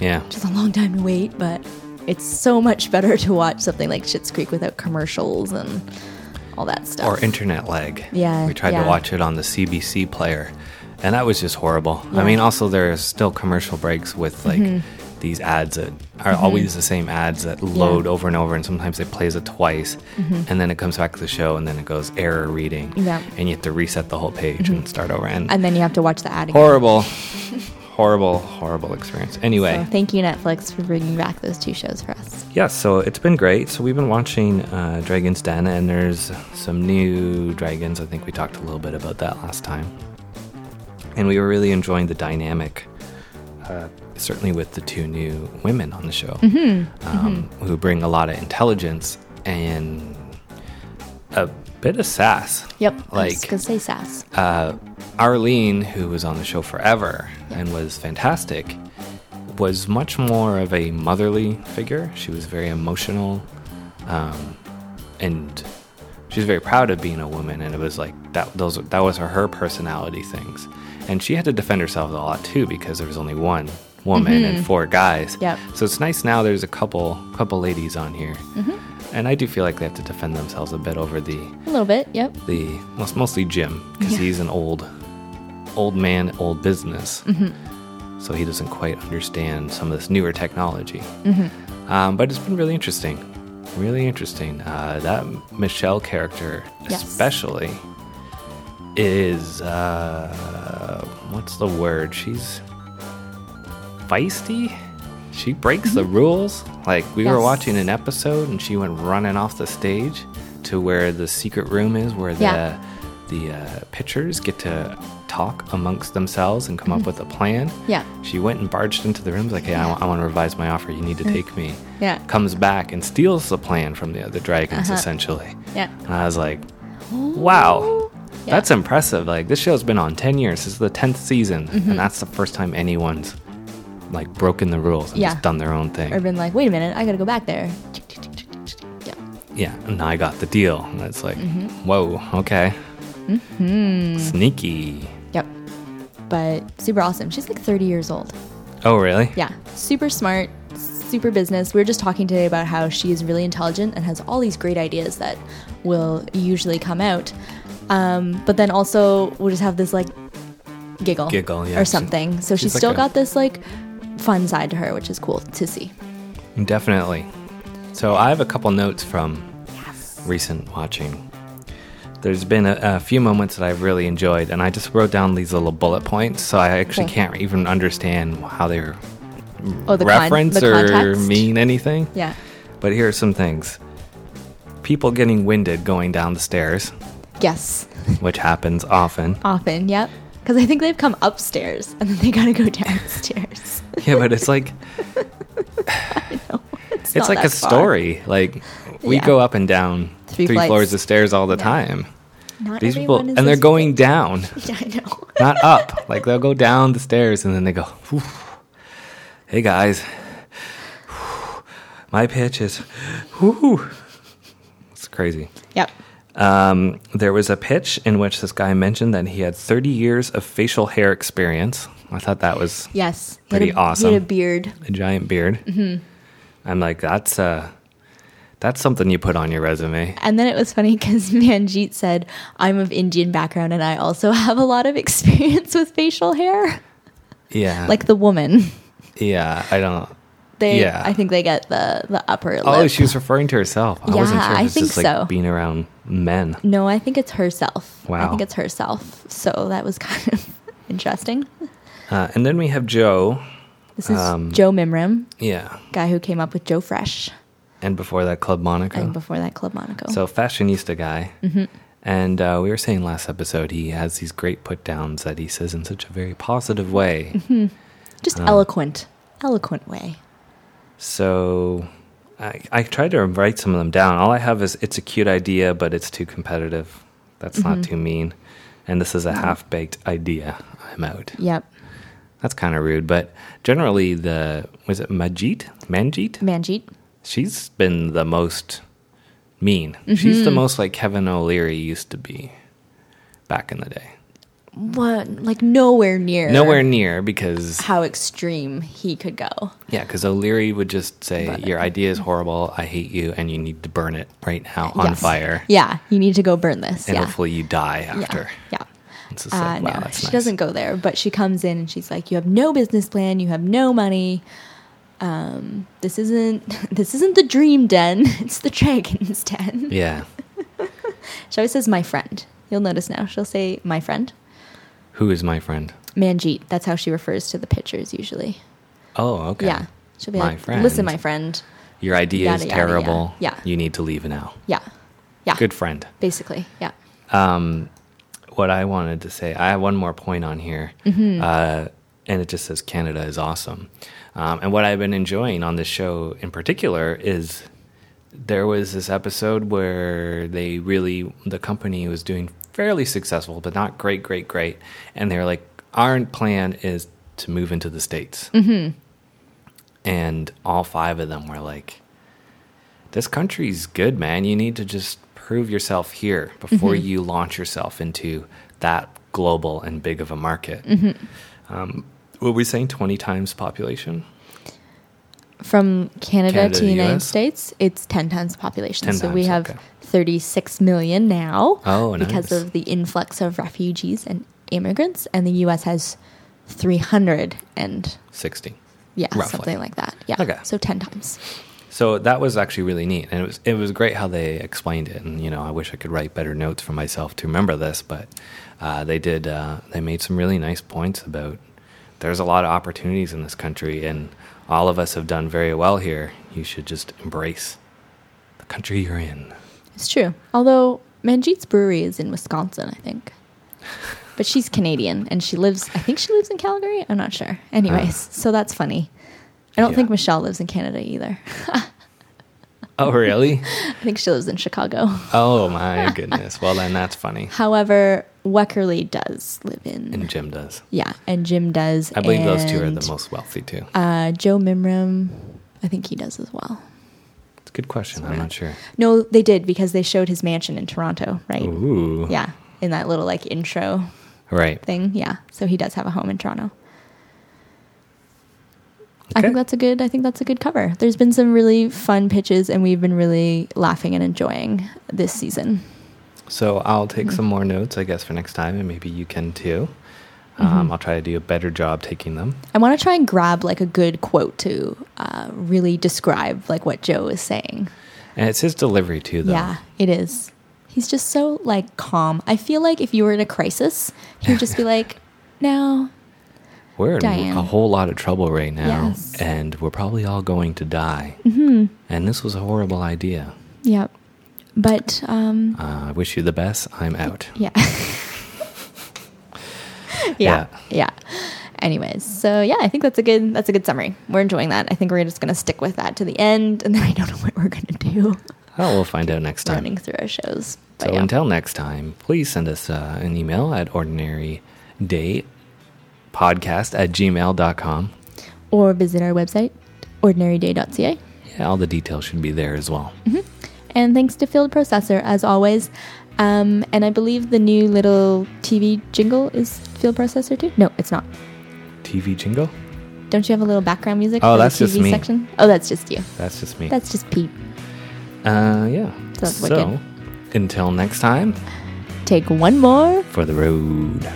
Yeah, Which is a long time to wait, but it's so much better to watch something like Schitt's Creek without commercials and all that stuff. or internet lag. Yeah, we tried to watch it on the CBC player, and that was just horrible. I Yeah. Mm-hmm. mean, also there's still commercial breaks with like these ads that are always the same ads that load over and over, and sometimes it plays it twice, and then it comes back to the show, and then it goes error reading, Mm-hmm. Yeah. Mm-hmm. and you have to reset the whole page and start over. And, and then you have to watch the ad again. horrible, horrible, horrible experience. Anyway, So thank you, Netflix, for bringing back those two shows for us. yeah, so it's been great. So we've been watching uh, Dragon's Den, and there's some new dragons. I think we talked a little bit about that last time. And we were really enjoying the dynamic, uh, certainly with the two new women on the show, Um, who bring a lot of intelligence and a bit of sass. Yep. I was Like, gonna say sass. uh, Arlene, who was on the show forever and was fantastic, was much more of a motherly figure. She was very emotional, um, and she was very proud of being a woman. And it was like that; those that was her, her personality things. And she had to defend herself a lot too because there was only one woman and four guys. Yep. So it's nice now. There's a couple couple ladies on here, and I do feel like they have to defend themselves a bit over the A little bit. Yep. the most mostly Jim because Yeah. he's an old old man, old business, Mm-hmm. so he doesn't quite understand some of this newer technology. Mm-hmm. Um, but it's been really interesting, really interesting. Uh, that Michele character, Yes. especially, is uh, what's the word? She's feisty. She breaks the rules. Like we were Mm-hmm. Watching an episode, and she went running off the stage to where the secret room is, where the Yeah. the uh, pitchers get to talk amongst themselves and come up with a plan. Mm-hmm. Yeah. She went and barged into the room, like, "Hey, I, want to revise my offer. You need to take me." Yeah. Comes back and steals the plan from the other dragons, Uh-huh. essentially. Yeah. And I was like, "Wow, Yeah. that's impressive!" Like this show's been on ten years. This is the tenth season, Mm-hmm. and that's the first time anyone's like broken the rules and Yeah. just done their own thing. Or been like, wait a minute, I gotta go back there. Yeah. Yeah, and I got the deal. And it's like, Mm-hmm. whoa, okay. Hmm. Sneaky. Yep. But super awesome. She's like 30 years old. Oh, really? Yeah. Super smart, super business. We were just talking today about how she is really intelligent and has all these great ideas that will usually come out. Um, but then also we'll just have this like giggle, Giggle, yeah. or something. So she's, she's like still a- got this like fun side to her, which is cool to see. Definitely. So I have a couple notes from recent watching. there's been a, a few moments that I've really enjoyed, and I just wrote down these little bullet points, so I actually Okay. can't even understand how they're Oh, the con- reference the or context? mean anything. Yeah. But here are some things. People getting winded going down the stairs, Yes. which happens often. Often. Yep. Because I think they've come upstairs and then they gotta go downstairs. Yeah, but it's like it's it's not like a far. story. Like we Yeah. go up and down Three three, floors of stairs all the time. Not These people and they're going down, Yeah, I know. not up. Like they'll go down the stairs and then they go, "Whew. "Hey guys, my pitch is, whew." it's crazy." Yep. Um, there was a pitch in which this guy mentioned that he had 30 years of facial hair experience. I thought that was Yes. He Pretty a, He awesome. had a beard. a giant beard. Mm-hmm. I'm like, that's uh, that's something you put on your resume. And then it was funny because Manjit said, I'm of Indian background and I also have a lot of experience with facial hair. Yeah, Like the woman. yeah. I don't. They Yeah. I think they get the the upper Oh, she was referring to herself. I wasn't Yeah, sure. If I think just like so. being around men. No, I think it's herself. Wow. I think it's herself. So that was kind of interesting. Uh, and then we have Joe. This is Um, Joe Mimran, Yeah, guy who came up with Joe Fresh, and before that, Club Monaco. and before that, Club Monaco. So fashionista guy. Mm-hmm. And uh, we were saying last episode he has these great put downs that he says in such a very positive way. Mm-hmm. just um, eloquent, eloquent way. So I, I tried to write some of them down. All I have is it's a cute idea, but it's too competitive. That's Mm-hmm. not too mean. And this is a half baked idea. I'm out. Yep, That's kind of rude. But generally, the was it Majit? Manjit? Manjit. She's been the most mean. She's Mm-hmm. the most like Kevin O'Leary used to be back in the day. What? Like nowhere near. Nowhere near because how extreme he could go. yeah, because O'Leary would just say But- your idea is horrible. I hate you, and you need to burn it right now on Yes. fire, Yeah, you need to go burn this. and yeah. hopefully you die after. Yeah. yeah. It's just Uh, like, wow, no, she nice. doesn't go there, but she comes in and she's like, "You have no business plan. You have no money. Um, this isn't this isn't the dream den. It's the dragon's den." Yeah, She always says, "My friend." You'll notice now. She'll say, "My friend." Who is my friend? Manjit. That's how she refers to the pitchers usually. Oh, okay. Yeah. She'll be My like, friend. "Listen, my friend." Your idea Yada, is yada, yada. terrible. Yeah. you need to leave now. Yeah. Yeah. Good friend. Basically, yeah. Um, what I wanted to say, I have one more point on here, Mm-hmm. uh, and it just says Canada is awesome. Um, and what I've been enjoying on this show in particular is there was this episode where they really the company was doing fairly successful, but not great, great, great, and they're like, our plan is to move into the states, mm-hmm. and all five of them were like, this country's good, man. You need to just prove yourself here before Mm-hmm. you launch yourself into that global and big of a market. Mm-hmm. Um, what were we saying? 20 times population? From Canada, Canada to the United US? States, it's 10 times the population. 10 so we have okay. 36 million now Oh, because of the influx of refugees and immigrants. And the US has 360. yeah, Roughly. something like that. Yeah. Okay. So 10 times. So that was actually really neat, and it was it was great how they explained it. And you know, I wish I could write better notes for myself to remember this, but uh, they did. Uh, they made some really nice points about there's a lot of opportunities in this country, and all of us have done very well here. You should just embrace the country you're in. It's true. Although Manjit's brewery is in Wisconsin, I think. But she's Canadian and she lives, I think she lives in Calgary. I'm not sure. Anyways, so that's funny. I don't Yeah. think Michele lives in Canada either. Oh, really? I think she lives in Chicago. oh my goodness. Well, then that's funny. However, Wekerle does live in. And Jim does. yeah, and Jim does. I believe those two are the most wealthy too. Uh, Joe Mimran, I think he does as well. It's a good question. I'm not sure. No, they did because they showed his mansion in Toronto, right? Ooh. Yeah, in that little like intro Right. thing. Yeah, so he does have a home in Toronto. I think that's a good. I think that's a good cover. There's been some really fun pitches, and we've been really laughing and enjoying this season. So I'll take Mm-hmm. some more notes, I guess, for next time, and maybe you can too. Mm-hmm. Um, I'll try to do a better job taking them. I want to try and grab like a good quote to uh, really describe like what Joe is saying. And it's his delivery too, though. Yeah, it is. He's just so like calm. I feel like if you were in a crisis, he would just be like, "No, We're in a whole lot of trouble right now, Yes. and we're probably all going to die. Mm-hmm. And this was a horrible idea. yep." But um, Uh, I wish you the best. I'm out. yeah. yeah, yeah. Anyways, so yeah, I think that's a good that's a good summary. We're enjoying that. I think we're just gonna stick with that to the end, and then I don't know what we're gonna do Oh, we'll find out next time. running through our shows. But So yeah. until next time, please send us uh, an email at ordinarydaypodcast at gmail.com. or visit our website ordinaryday.ca. Yeah, all the details should be there as well. And thanks to Field Processor, as always. Um, and I believe the new little TV jingle is Field Processor too? No, it's not. TV jingle? Don't you have a little background music Oh, that's the just TV me. section? Oh, that's just you. That's just me. That's just Pete. uh, yeah. That's so, until next time, Take one more. for the road.